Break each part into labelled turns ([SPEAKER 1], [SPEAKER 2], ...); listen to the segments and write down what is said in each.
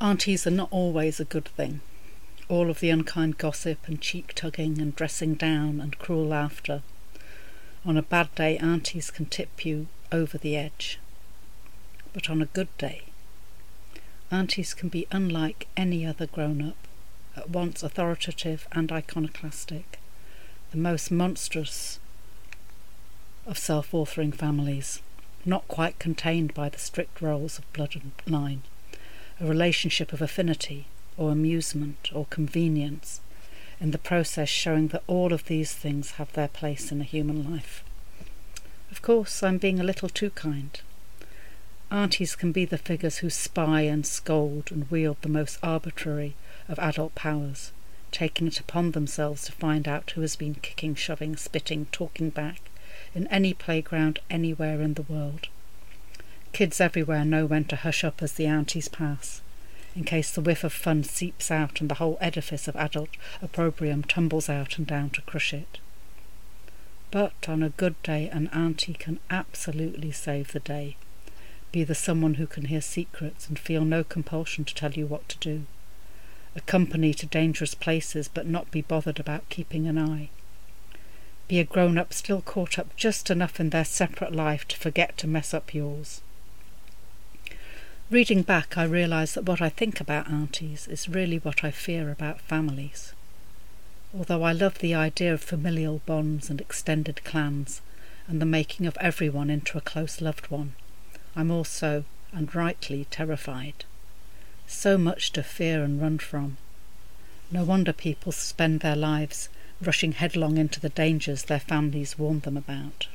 [SPEAKER 1] Aunties are not always a good thing. All of the unkind gossip and cheek tugging and dressing down and cruel laughter. On a bad day, aunties can tip you over the edge. But on a good day, aunties can be unlike any other grown up, at once authoritative and iconoclastic, the most monstrous of self authoring families, not quite contained by the strict roles of blood and line a relationship of affinity or amusement or convenience, in the process showing that all of these things have their place in a human life. Of course, I'm being a little too kind. Aunties can be the figures who spy and scold and wield the most arbitrary of adult powers, taking it upon themselves to find out who has been kicking, shoving, spitting, talking back in any playground anywhere in the world. Kids everywhere know when to hush up as the aunties pass, in case the whiff of fun seeps out and the whole edifice of adult opprobrium tumbles out and down to crush it. But on a good day, an auntie can absolutely save the day. Be the someone who can hear secrets and feel no compulsion to tell you what to do. Accompany to dangerous places, but not be bothered about keeping an eye. Be a grown up still caught up just enough in their separate life to forget to mess up yours. Reading back, I realise that what I think about aunties is really what I fear about families. Although I love the idea of familial bonds and extended clans, and the making of everyone into a close loved one, I'm also, and rightly, terrified. So much to fear and run from. No wonder people spend their lives rushing headlong into the dangers their families warn them about.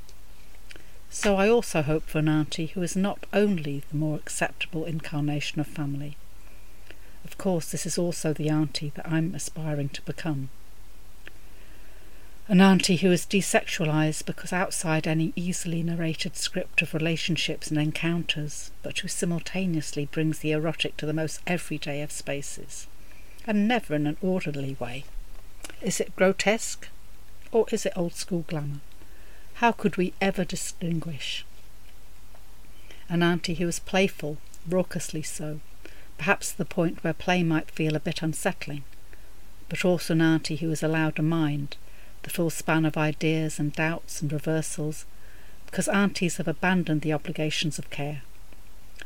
[SPEAKER 1] So I also hope for an auntie who is not only the more acceptable incarnation of family. Of course, this is also the auntie that I'm aspiring to become. An auntie who is desexualized because outside any easily narrated script of relationships and encounters, but who simultaneously brings the erotic to the most everyday of spaces, and never in an orderly way. Is it grotesque, or is it old school glamour? How could we ever distinguish? An auntie who was playful, raucously so, perhaps to the point where play might feel a bit unsettling, but also an auntie who was allowed a mind, the full span of ideas and doubts and reversals, because aunties have abandoned the obligations of care.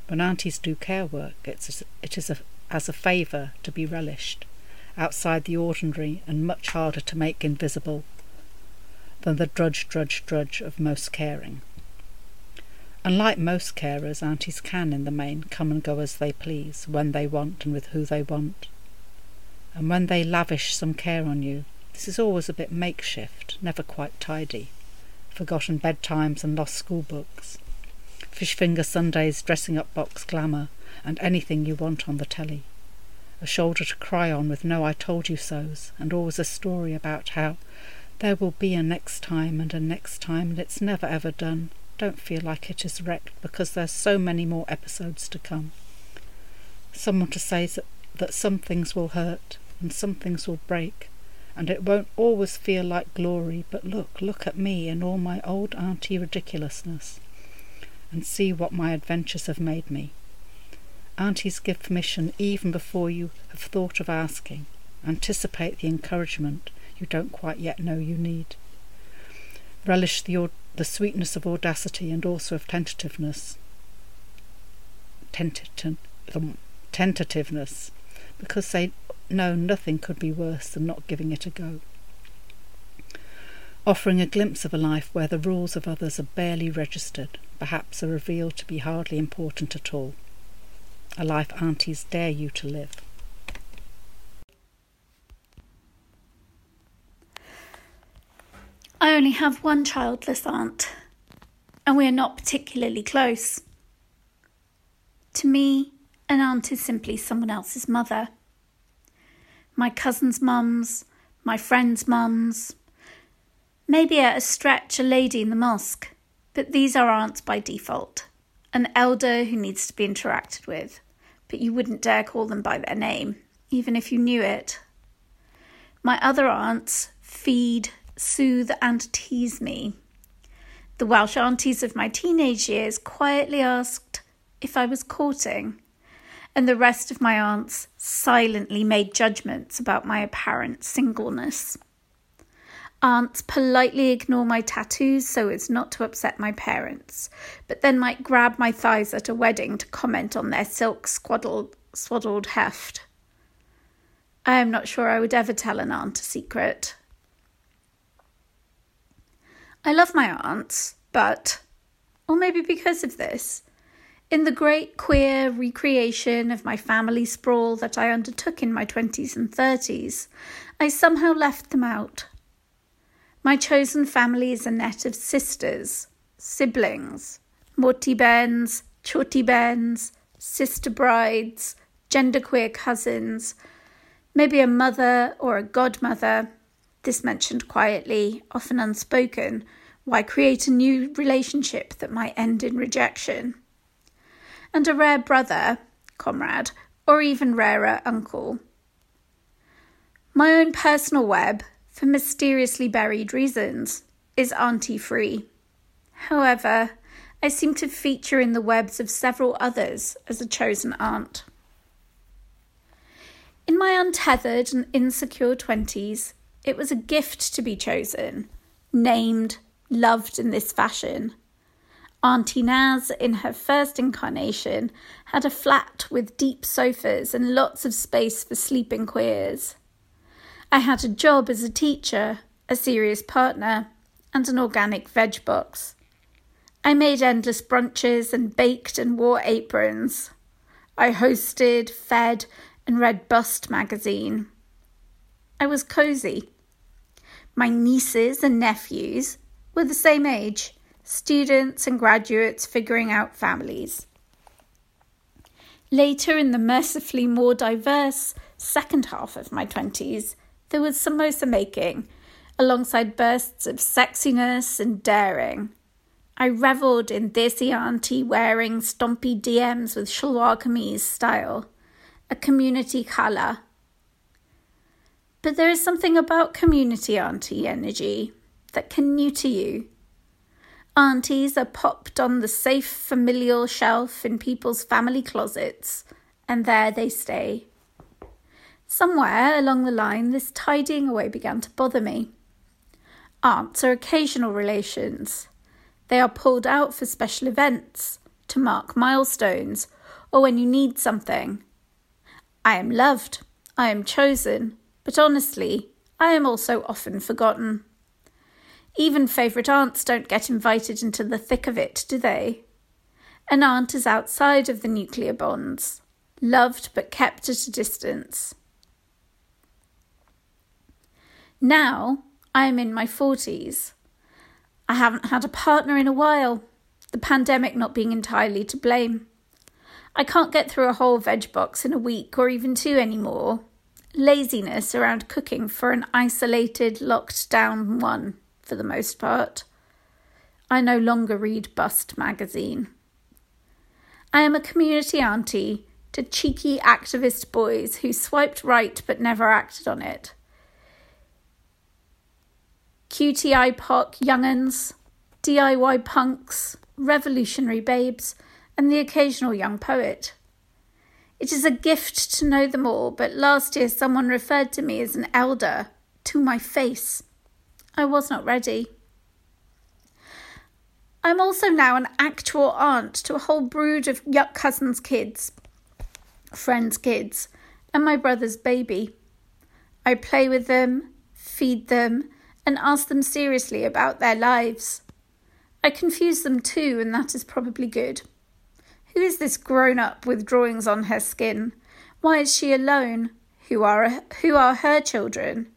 [SPEAKER 1] When aunties do care work, it's, it is a, as a favour to be relished, outside the ordinary and much harder to make invisible than the drudge, drudge, drudge of most caring. Unlike most carers, aunties can, in the main, come and go as they please, when they want and with who they want. And when they lavish some care on you, this is always a bit makeshift, never quite tidy. Forgotten bedtimes and lost school books. Fish finger Sundays, dressing up box glamour, and anything you want on the telly. A shoulder to cry on with no I told you so's, and always a story about how there will be a next time and a next time, and it's never ever done. Don't feel like it is wrecked because there's so many more episodes to come. Someone to say that, that some things will hurt and some things will break, and it won't always feel like glory, but look, look at me in all my old auntie ridiculousness, and see what my adventures have made me. Aunties give permission even before you have thought of asking. Anticipate the encouragement you don't quite yet know you need. Relish the, the sweetness of audacity and also of tentativeness. Tentative, um, tentativeness, because they know nothing could be worse than not giving it a go. Offering a glimpse of a life where the rules of others are barely registered, perhaps are revealed to be hardly important at all. A life aunties dare you to live.
[SPEAKER 2] I only have one childless aunt, and we are not particularly close. To me, an aunt is simply someone else's mother. My cousins' mums, my friends' mums, maybe at a stretch a lady in the mosque, but these are aunts by default. An elder who needs to be interacted with, but you wouldn't dare call them by their name, even if you knew it. My other aunts feed, soothe, and tease me. The Welsh aunties of my teenage years quietly asked if I was courting, and the rest of my aunts silently made judgments about my apparent singleness. Aunts politely ignore my tattoos so as not to upset my parents, but then might grab my thighs at a wedding to comment on their silk swaddled, swaddled heft. I am not sure I would ever tell an aunt a secret. I love my aunts, but, or maybe because of this, in the great queer recreation of my family sprawl that I undertook in my 20s and 30s, I somehow left them out. My chosen family is a net of sisters, siblings, moti bens, choti bens, sister brides, genderqueer cousins, maybe a mother or a godmother, this mentioned quietly, often unspoken, why create a new relationship that might end in rejection? And a rare brother, comrade, or even rarer uncle. My own personal web for mysteriously buried reasons, is auntie free. However, I seem to feature in the webs of several others as a chosen aunt. In my untethered and insecure twenties, it was a gift to be chosen, named, loved in this fashion. Auntie Naz, in her first incarnation, had a flat with deep sofas and lots of space for sleeping queers. I had a job as a teacher, a serious partner, and an organic veg box. I made endless brunches and baked and wore aprons. I hosted, fed, and read Bust magazine. I was cosy. My nieces and nephews were the same age, students and graduates figuring out families. Later, in the mercifully more diverse second half of my 20s, there was samosa making, alongside bursts of sexiness and daring. I revelled in desi auntie wearing stompy DMs with shalwar kameez style, a community colour. But there is something about community auntie energy that can new to you. Aunties are popped on the safe familial shelf in people's family closets, and there they stay. Somewhere along the line, this tidying away began to bother me. Aunts are occasional relations. They are pulled out for special events, to mark milestones, or when you need something. I am loved, I am chosen, but honestly, I am also often forgotten. Even favourite aunts don't get invited into the thick of it, do they? An aunt is outside of the nuclear bonds, loved but kept at a distance. Now I am in my 40s. I haven't had a partner in a while, the pandemic not being entirely to blame. I can't get through a whole veg box in a week or even two anymore. Laziness around cooking for an isolated, locked down one, for the most part. I no longer read Bust magazine. I am a community auntie to cheeky activist boys who swiped right but never acted on it. QTI POC young'uns, DIY punks, revolutionary babes, and the occasional young poet. It is a gift to know them all, but last year someone referred to me as an elder to my face. I was not ready. I'm also now an actual aunt to a whole brood of yuck cousins' kids, friends' kids, and my brother's baby. I play with them, feed them, and ask them seriously about their lives. I confuse them too, and that is probably good. Who is this grown up with drawings on her skin? Why is she alone? Who are, who are her children?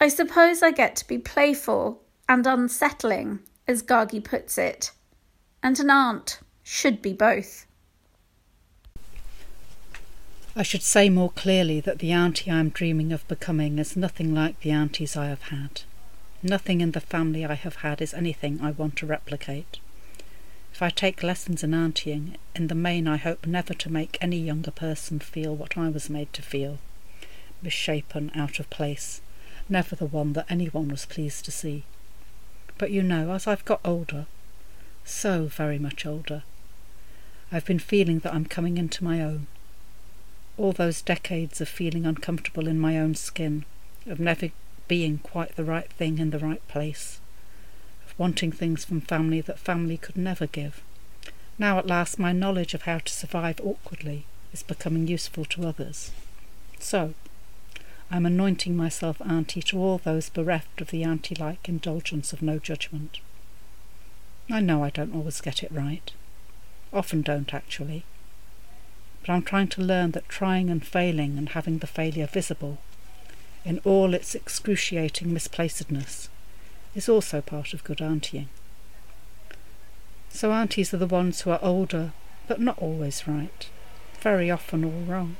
[SPEAKER 2] I suppose I get to be playful and unsettling, as Gargi puts it, and an aunt should be both.
[SPEAKER 1] I should say more clearly that the auntie I am dreaming of becoming is nothing like the aunties I have had. Nothing in the family I have had is anything I want to replicate. If I take lessons in auntying, in the main I hope never to make any younger person feel what I was made to feel misshapen, out of place, never the one that anyone was pleased to see. But you know, as I've got older, so very much older, I've been feeling that I'm coming into my own. All those decades of feeling uncomfortable in my own skin, of never being quite the right thing in the right place, wanting things from family that family could never give. Now at last my knowledge of how to survive awkwardly is becoming useful to others. So, I'm anointing myself auntie to all those bereft of the auntie like indulgence of no judgment. I know I don't always get it right. Often don't, actually. But I'm trying to learn that trying and failing and having the failure visible, in all its excruciating misplacedness, is also part of good auntying. So aunties are the ones who are older, but not always right, very often all wrong.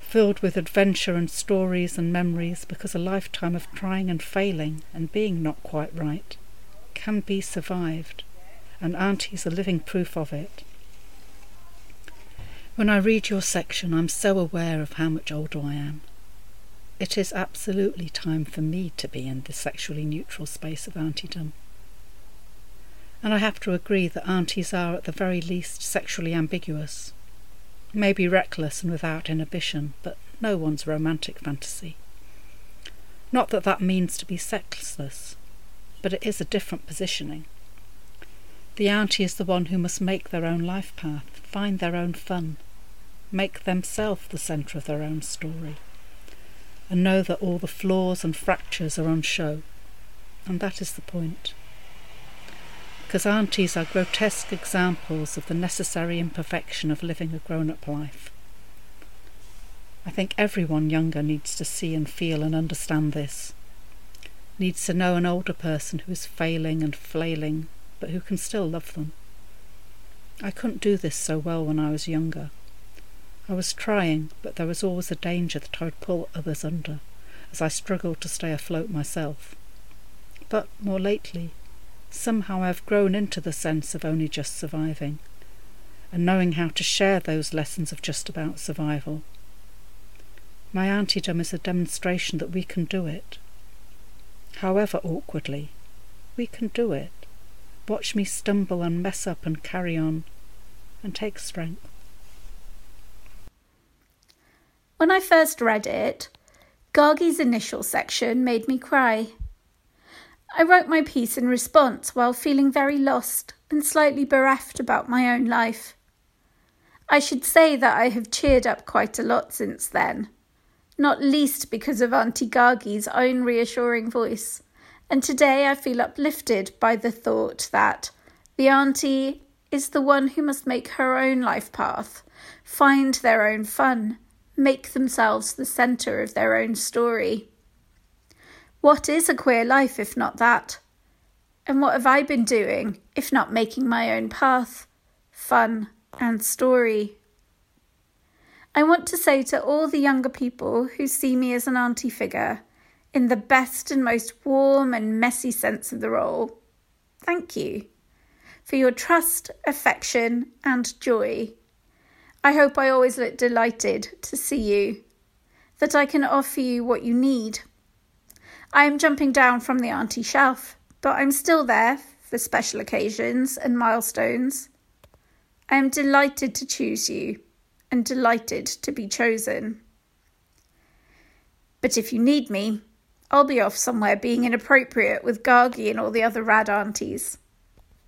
[SPEAKER 1] Filled with adventure and stories and memories because a lifetime of trying and failing and being not quite right can be survived, and Auntie's a living proof of it. When I read your section, I'm so aware of how much older I am. It is absolutely time for me to be in the sexually neutral space of auntiedom. And I have to agree that aunties are at the very least sexually ambiguous. Maybe reckless and without inhibition, but no one's romantic fantasy. Not that that means to be sexless but it is a different positioning. The auntie is the one who must make their own life path, find their own fun, make themselves the centre of their own story, and know that all the flaws and fractures are on show. And that is the point. Because aunties are grotesque examples of the necessary imperfection of living a grown up life. I think everyone younger needs to see and feel and understand this needs to know an older person who is failing and flailing, but who can still love them. I couldn't do this so well when I was younger. I was trying, but there was always a danger that I would pull others under, as I struggled to stay afloat myself. But more lately, somehow I've grown into the sense of only just surviving, and knowing how to share those lessons of just about survival. My auntiedom is a demonstration that we can do it, however awkwardly. We can do it. Watch me stumble and mess up and carry on, and take strength.
[SPEAKER 2] When I first read it, Gargi's initial section made me cry. I wrote my piece in response while feeling very lost and slightly bereft about my own life. I should say that I have cheered up quite a lot since then not least because of Auntie Gargi's own reassuring voice. And today I feel uplifted by the thought that the auntie is the one who must make her own life path, find their own fun, make themselves the centre of their own story. What is a queer life if not that? And what have I been doing if not making my own path, fun, and story? I want to say to all the younger people who see me as an auntie figure, in the best and most warm and messy sense of the role, thank you for your trust, affection, and joy. I hope I always look delighted to see you, that I can offer you what you need. I am jumping down from the auntie shelf, but I'm still there for special occasions and milestones. I am delighted to choose you and delighted to be chosen. But if you need me, I'll be off somewhere being inappropriate with Gargi and all the other rad aunties.